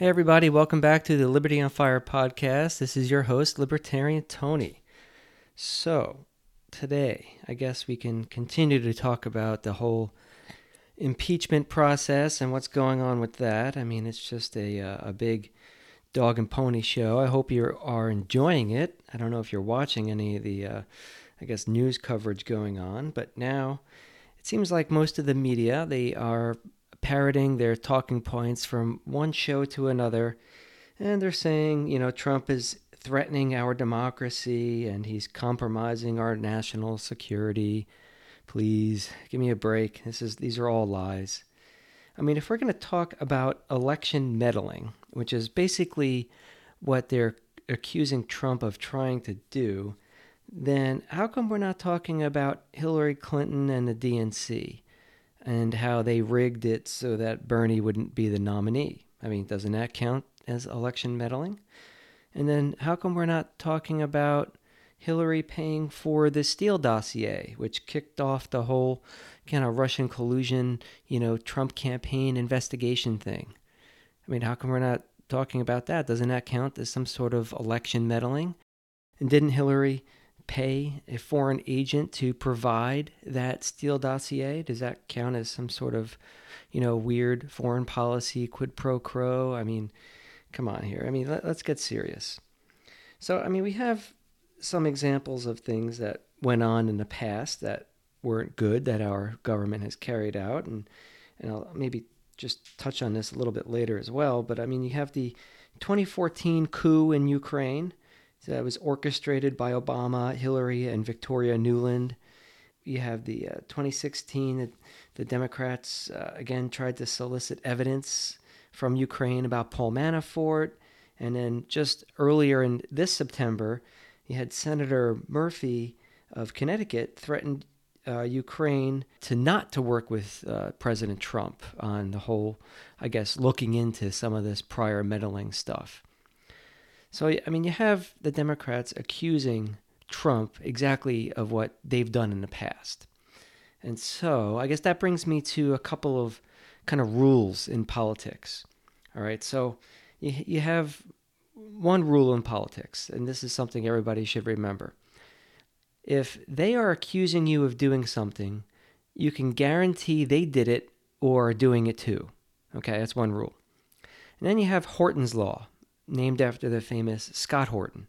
Hey, everybody, welcome back to the Liberty on Fire podcast. This is your host, Libertarian Tony. So, today, I guess we can continue to talk about the whole impeachment process and what's going on with that. I mean, it's just a, uh, a big dog and pony show. I hope you are enjoying it. I don't know if you're watching any of the, uh, I guess, news coverage going on, but now it seems like most of the media, they are parroting their talking points from one show to another. And they're saying, you know, Trump is threatening our democracy and he's compromising our national security. Please give me a break. This is these are all lies. I mean, if we're going to talk about election meddling, which is basically what they're accusing Trump of trying to do, then how come we're not talking about Hillary Clinton and the DNC? And how they rigged it so that Bernie wouldn't be the nominee. I mean, doesn't that count as election meddling? And then how come we're not talking about Hillary paying for the Steele dossier, which kicked off the whole kind of Russian collusion, you know, Trump campaign investigation thing? I mean, how come we're not talking about that? Doesn't that count as some sort of election meddling? And didn't Hillary pay a foreign agent to provide that Steele dossier? Does that count as some sort of, you know, weird foreign policy quid pro quo? I mean, come on here. I mean, let, us get serious. So, I mean, we have some examples of things that went on in the past that weren't good that our government has carried out, and and I'll maybe just touch on this a little bit later as well. But I mean, you have the 2014 coup in Ukraine that was orchestrated by Obama, Hillary, and Victoria Nuland. You have the uh, 2016, the, the Democrats uh, again tried to solicit evidence from Ukraine about Paul Manafort. And then just earlier in this September, you had Senator Murphy of Connecticut threatened uh, Ukraine to not to work with uh, President Trump on the whole, I guess, looking into some of this prior meddling stuff. So, I mean, you have the Democrats accusing Trump exactly of what they've done in the past. And so, I guess that brings me to a couple of kind of rules in politics. All right. So, you, you have one rule in politics, and this is something everybody should remember. If they are accusing you of doing something, you can guarantee they did it or are doing it too. Okay, that's one rule. And then you have Horton's Law named after the famous Scott Horton.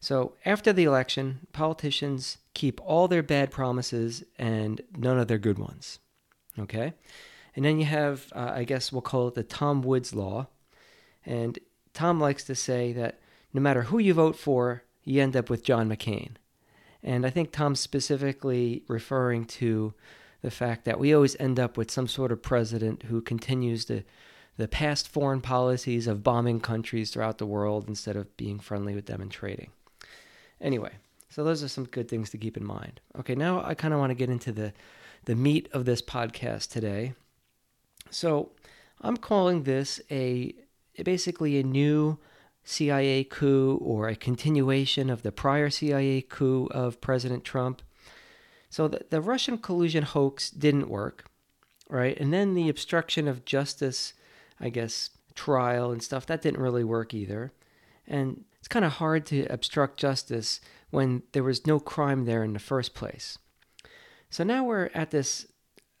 So, after the election, politicians keep all their bad promises and none of their good ones. Okay? And then you have, uh, I guess we'll call it the Tom Woods Law. And Tom likes to say that no matter who you vote for, you end up with John McCain. And I think Tom's specifically referring to the fact that we always end up with some sort of president who continues to the past foreign policies of bombing countries throughout the world instead of being friendly with them and trading. Anyway, so those are some good things to keep in mind. Okay, now I kind of want to get into the the meat of this podcast today. So, I'm calling this a basically a new CIA coup or a continuation of the prior CIA coup of President Trump. So the, the Russian collusion hoax didn't work, right? And then the obstruction of justice I guess, trial and stuff. That didn't really work either. And it's kind of hard to obstruct justice when there was no crime there in the first place. So now we're at this,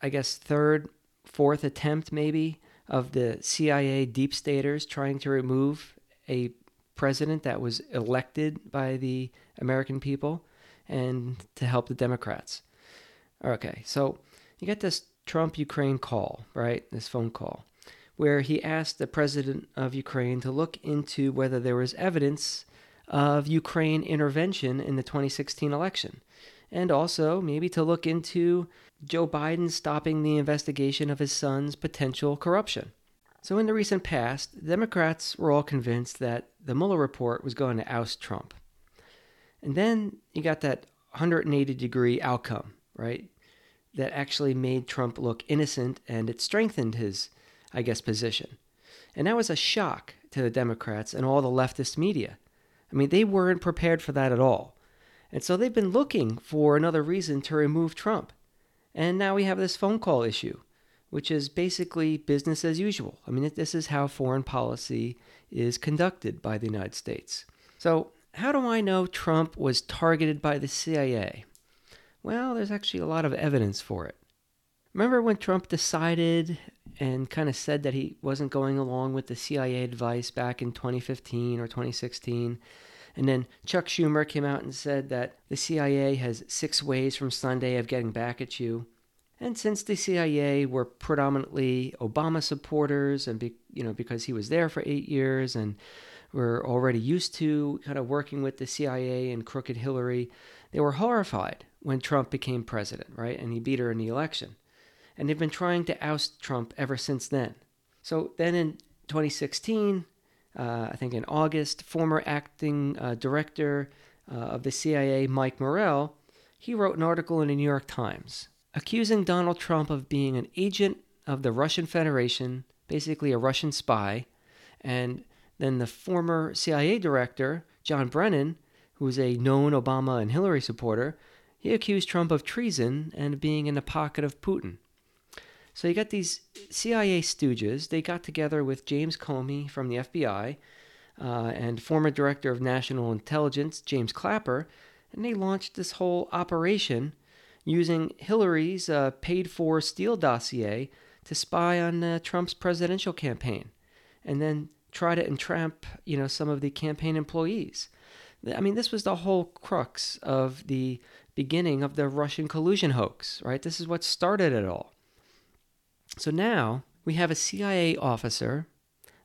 I guess, third, fourth attempt maybe of the CIA deep staters trying to remove a president that was elected by the American people and to help the Democrats. Okay, so you get this Trump Ukraine call, right? This phone call where he asked the president of Ukraine to look into whether there was evidence of Ukraine intervention in the 2016 election, and also maybe to look into Joe Biden stopping the investigation of his son's potential corruption. So, in the recent past, Democrats were all convinced that the Mueller report was going to oust Trump. And then you got that 180 degree outcome, right? That actually made Trump look innocent and it strengthened his I guess, position. And that was a shock to the Democrats and all the leftist media. I mean, they weren't prepared for that at all. And so they've been looking for another reason to remove Trump. And now we have this phone call issue which is basically business as usual. I mean, this is how foreign policy is conducted by the United States. So, how do I know Trump was targeted by the CIA? Well, there's actually a lot of evidence for it. Remember when Trump decided and kind of said that he wasn't going along with the CIA advice back in 2015 or 2016? And then Chuck Schumer came out and said that the CIA has six ways from Sunday of getting back at you. And since the CIA were predominantly Obama supporters, and be, you know because he was there for eight years, and were already used to kind of working with the CIA and crooked Hillary, they were horrified when Trump became president, right? And he beat her in the election, and they've been trying to oust Trump ever since then. So then in 2016, uh, I think in August, former acting uh, director uh, of the CIA, Mike Morell, he wrote an article in the New York Times accusing Donald Trump of being an agent of the Russian Federation, basically a Russian spy. And then the former CIA director, John Brennan, who was a known Obama and Hillary supporter, he accused Trump of treason and being in the pocket of Putin. So you got these CIA stooges. They got together with James Comey from the FBI uh, and former director of national intelligence, James Clapper, and they launched this whole operation using Hillary's uh, paid for Steele dossier to spy on uh, Trump's presidential campaign and then try to entrap, you know, some of the campaign employees. I mean, this was the whole crux of the beginning of the Russian collusion hoax, right? This is what started it all. So now we have a CIA officer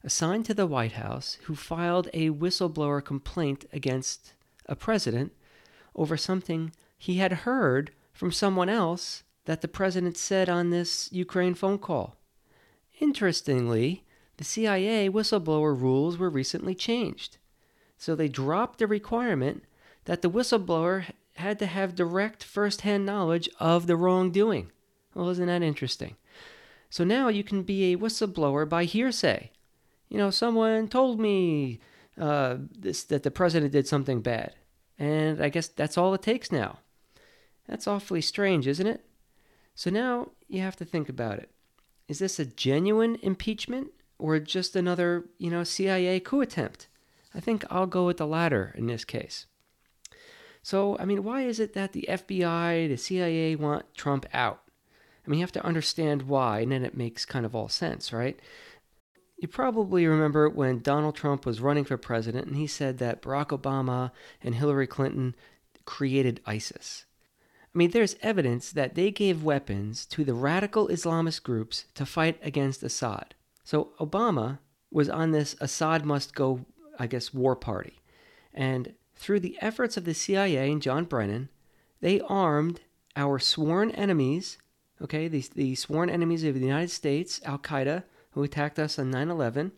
assigned to the White House who filed a whistleblower complaint against a president over something he had heard from someone else that the president said on this Ukraine phone call. Interestingly, the CIA whistleblower rules were recently changed. So they dropped the requirement that the whistleblower had to have direct first hand knowledge of the wrongdoing. Well, isn't that interesting? So now you can be a whistleblower by hearsay. You know, someone told me uh, this, that the president did something bad. And I guess that's all it takes now. That's awfully strange, isn't it? So now you have to think about it. Is this a genuine impeachment or just another, you know, CIA coup attempt? I think I'll go with the latter in this case. So, I mean, why is it that the FBI, the CIA want Trump out? I mean, you have to understand why, and then it makes kind of all sense, right? You probably remember when Donald Trump was running for president and he said that Barack Obama and Hillary Clinton created ISIS. I mean, there's evidence that they gave weapons to the radical Islamist groups to fight against Assad. So Obama was on this Assad must go, I guess, war party. And through the efforts of the CIA and John Brennan, they armed our sworn enemies okay, the, the sworn enemies of the United States, Al Qaeda, who attacked us on 9 11,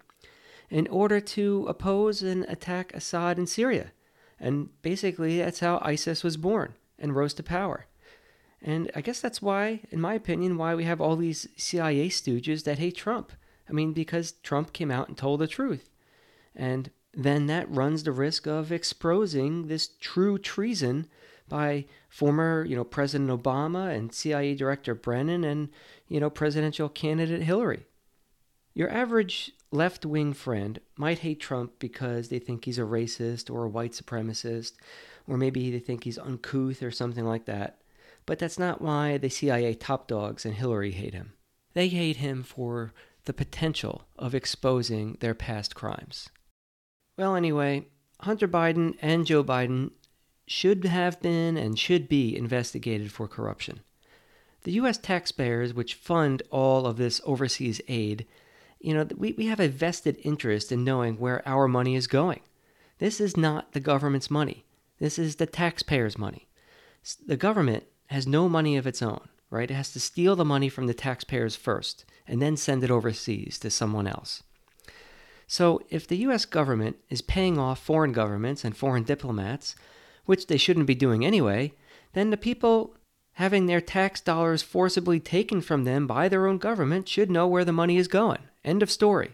in order to oppose and attack Assad in Syria. And basically, that's how ISIS was born and rose to power. And I guess that's why, in my opinion, why we have all these CIA stooges that hate Trump. I mean, because Trump came out and told the truth. And then that runs the risk of exposing this true treason by former, you know, President Obama and CIA Director Brennan and, you know, presidential candidate Hillary. Your average left wing friend might hate Trump because they think he's a racist or a white supremacist, or maybe they think he's uncouth or something like that. But that's not why the CIA top dogs and Hillary hate him. They hate him for the potential of exposing their past crimes. Well, anyway, Hunter Biden and Joe Biden should have been and should be investigated for corruption. The U.S. taxpayers, which fund all of this overseas aid, you know, we, we have a vested interest in knowing where our money is going. This is not the government's money. This is the taxpayers' money. The government has no money of its own, right? It has to steal the money from the taxpayers first and then send it overseas to someone else. So, if the US government is paying off foreign governments and foreign diplomats which they shouldn't be doing anyway, then the people having their tax dollars forcibly taken from them by their own government should know where the money is going. End of story.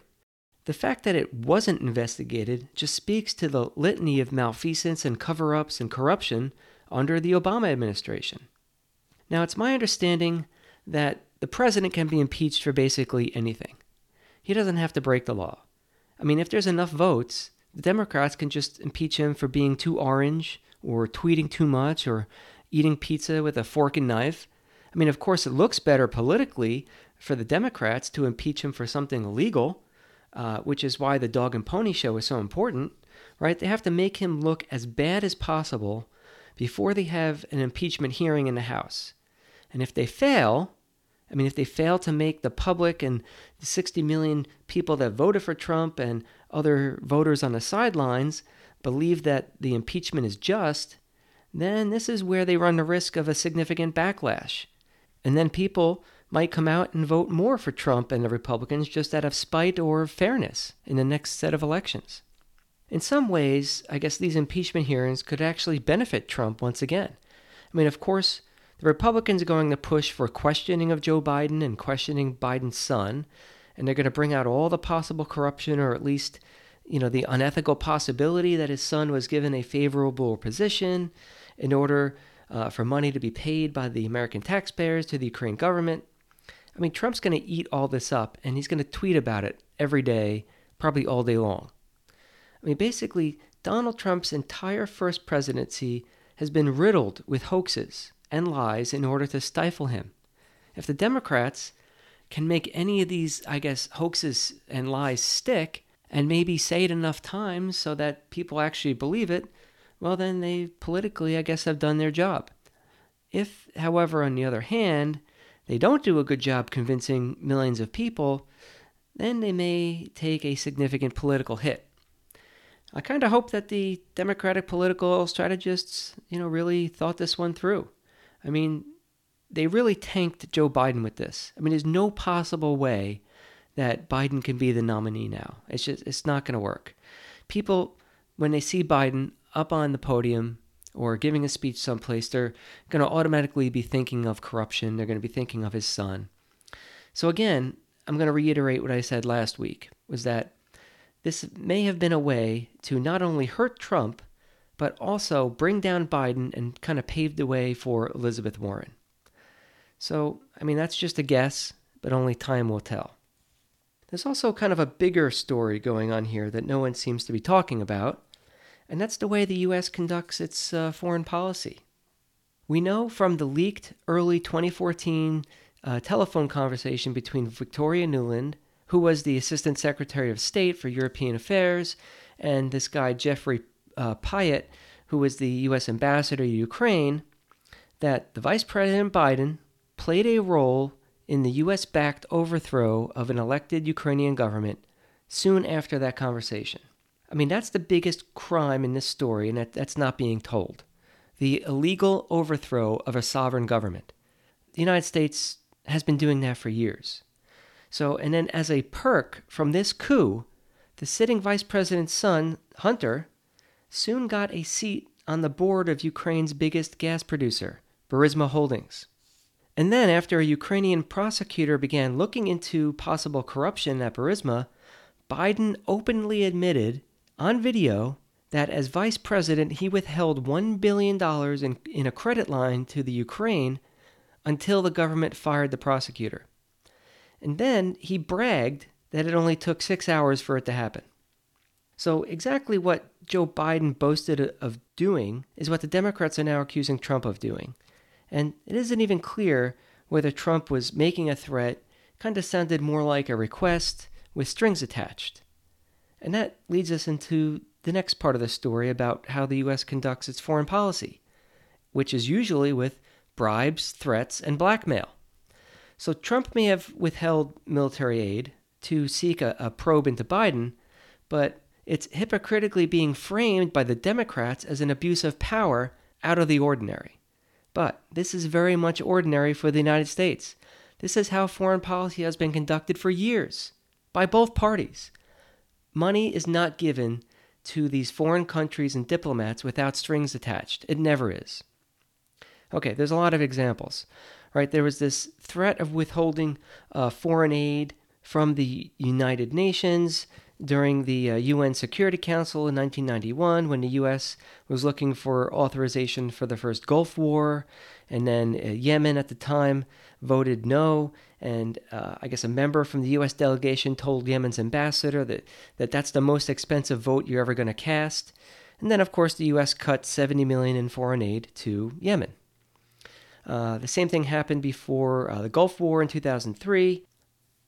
The fact that it wasn't investigated just speaks to the litany of malfeasance and cover ups and corruption under the Obama administration. Now, it's my understanding that the president can be impeached for basically anything. He doesn't have to break the law. I mean, if there's enough votes, the Democrats can just impeach him for being too orange or tweeting too much or eating pizza with a fork and knife. I mean, of course, it looks better politically for the Democrats to impeach him for something illegal, uh, which is why the dog and pony show is so important, right? They have to make him look as bad as possible before they have an impeachment hearing in the House. And if they fail, I mean, if they fail to make the public and the 60 million people that voted for Trump and other voters on the sidelines believe that the impeachment is just, then this is where they run the risk of a significant backlash. And then people might come out and vote more for Trump and the Republicans just out of spite or fairness in the next set of elections. In some ways, I guess these impeachment hearings could actually benefit Trump once again. I mean, of course, the Republicans are going to push for questioning of Joe Biden and questioning Biden's son, and they're going to bring out all the possible corruption or at least, you know, the unethical possibility that his son was given a favorable position in order uh, for money to be paid by the American taxpayers to the Ukraine government. I mean, Trump's going to eat all this up and he's going to tweet about it every day, probably all day long. I mean, basically, Donald Trump's entire first presidency has been riddled with hoaxes and lies in order to stifle him. If the Democrats can make any of these, I guess, hoaxes and lies stick and maybe say it enough times so that people actually believe it, well, then they politically, I guess, have done their job. If, however, on the other hand, they don't do a good job convincing millions of people, then they may take a significant political hit. I kind of hope that the Democratic political strategists, you know, really thought this one through. I mean, they really tanked Joe Biden with this. I mean, there's no possible way that Biden can be the nominee now. It's just it's not going to work. People when they see Biden up on the podium or giving a speech someplace, they're going to automatically be thinking of corruption. They're going to be thinking of his son. So again, I'm going to reiterate what I said last week was that this may have been a way to not only hurt Trump, but also bring down Biden and kind of pave the way for Elizabeth Warren. So, I mean, that's just a guess, but only time will tell. There's also kind of a bigger story going on here that no one seems to be talking about, and that's the way the U.S. conducts its uh, foreign policy. We know from the leaked early 2014 uh, telephone conversation between Victoria Nuland, who was the Assistant Secretary of State for European Affairs, and this guy, Jeffrey uh, Pyatt, who was the U.S. Ambassador to Ukraine, that the Vice President Biden played a role in the U.S. backed overthrow of an elected Ukrainian government soon after that conversation. I mean, that's the biggest crime in this story, and that, that's not being told. The illegal overthrow of a sovereign government. The United States has been doing that for years. So, and then as a perk from this coup, the sitting vice president's son, Hunter, soon got a seat on the board of Ukraine's biggest gas producer, Burisma Holdings. And then, after a Ukrainian prosecutor began looking into possible corruption at Burisma, Biden openly admitted on video that as vice president, he withheld $1 billion in, in a credit line to the Ukraine until the government fired the prosecutor. And then he bragged that it only took six hours for it to happen. So, exactly what Joe Biden boasted of doing is what the Democrats are now accusing Trump of doing. And it isn't even clear whether Trump was making a threat, kind of sounded more like a request with strings attached. And that leads us into the next part of the story about how the U.S. conducts its foreign policy, which is usually with bribes, threats, and blackmail. So Trump may have withheld military aid to seek a, a probe into Biden, but it's hypocritically being framed by the Democrats as an abuse of power out of the ordinary. But this is very much ordinary for the United States. This is how foreign policy has been conducted for years by both parties. Money is not given to these foreign countries and diplomats without strings attached. It never is. Okay, there's a lot of examples. Right, there was this threat of withholding uh, foreign aid from the United Nations during the uh, UN Security Council in 1991 when the U.S. was looking for authorization for the first Gulf War, and then uh, Yemen at the time voted no. And uh, I guess a member from the U.S. delegation told Yemen's ambassador that, that that's the most expensive vote you're ever going to cast. And then, of course, the U.S. cut 70 million in foreign aid to Yemen. Uh, the same thing happened before uh, the Gulf War in 2003.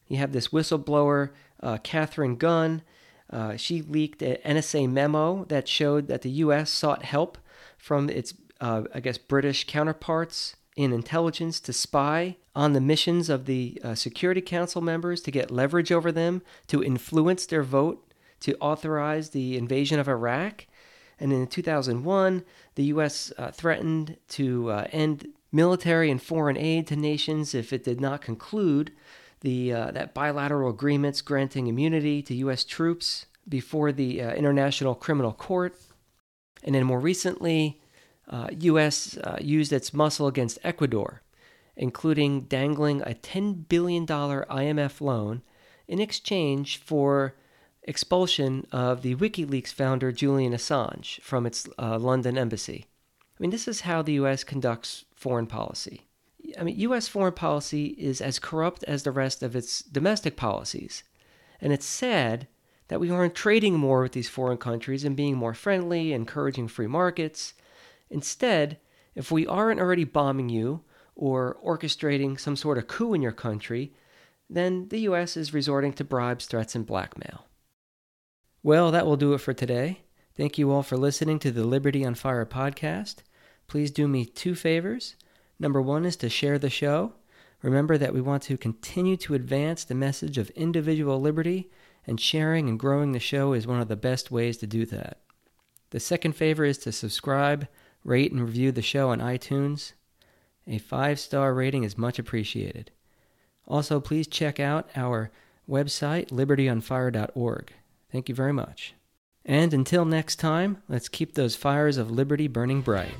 You have this whistleblower, uh, Katharine Gun. Uh, she leaked an NSA memo that showed that the U.S. sought help from its, uh, I guess, British counterparts in intelligence to spy on the missions of the uh, Security Council members to get leverage over them, to influence their vote to authorize the invasion of Iraq. And in 2001, the U.S. Uh, threatened to uh, end military and foreign aid to nations if it did not conclude the uh, that bilateral agreements granting immunity to U.S. troops before the uh, International Criminal Court. And then more recently, uh, U.S. Uh, used its muscle against Ecuador, including dangling a $10 billion IMF loan in exchange for expulsion of the WikiLeaks founder Julian Assange from its uh, London embassy. I mean, this is how the U.S. conducts foreign policy. I mean, U.S. foreign policy is as corrupt as the rest of its domestic policies. And it's sad that we aren't trading more with these foreign countries and being more friendly, encouraging free markets. Instead, if we aren't already bombing you or orchestrating some sort of coup in your country, then the U.S. is resorting to bribes, threats, and blackmail. Well, that will do it for today. Thank you all for listening to the Liberty on Fire podcast. Please do me two favors. Number one is to share the show. Remember that we want to continue to advance the message of individual liberty, and sharing and growing the show is one of the best ways to do that. The second favor is to subscribe, rate, and review the show on iTunes. A five star rating is much appreciated. Also, please check out our website, libertyonfire.org. Thank you very much. And until next time, let's keep those fires of liberty burning bright.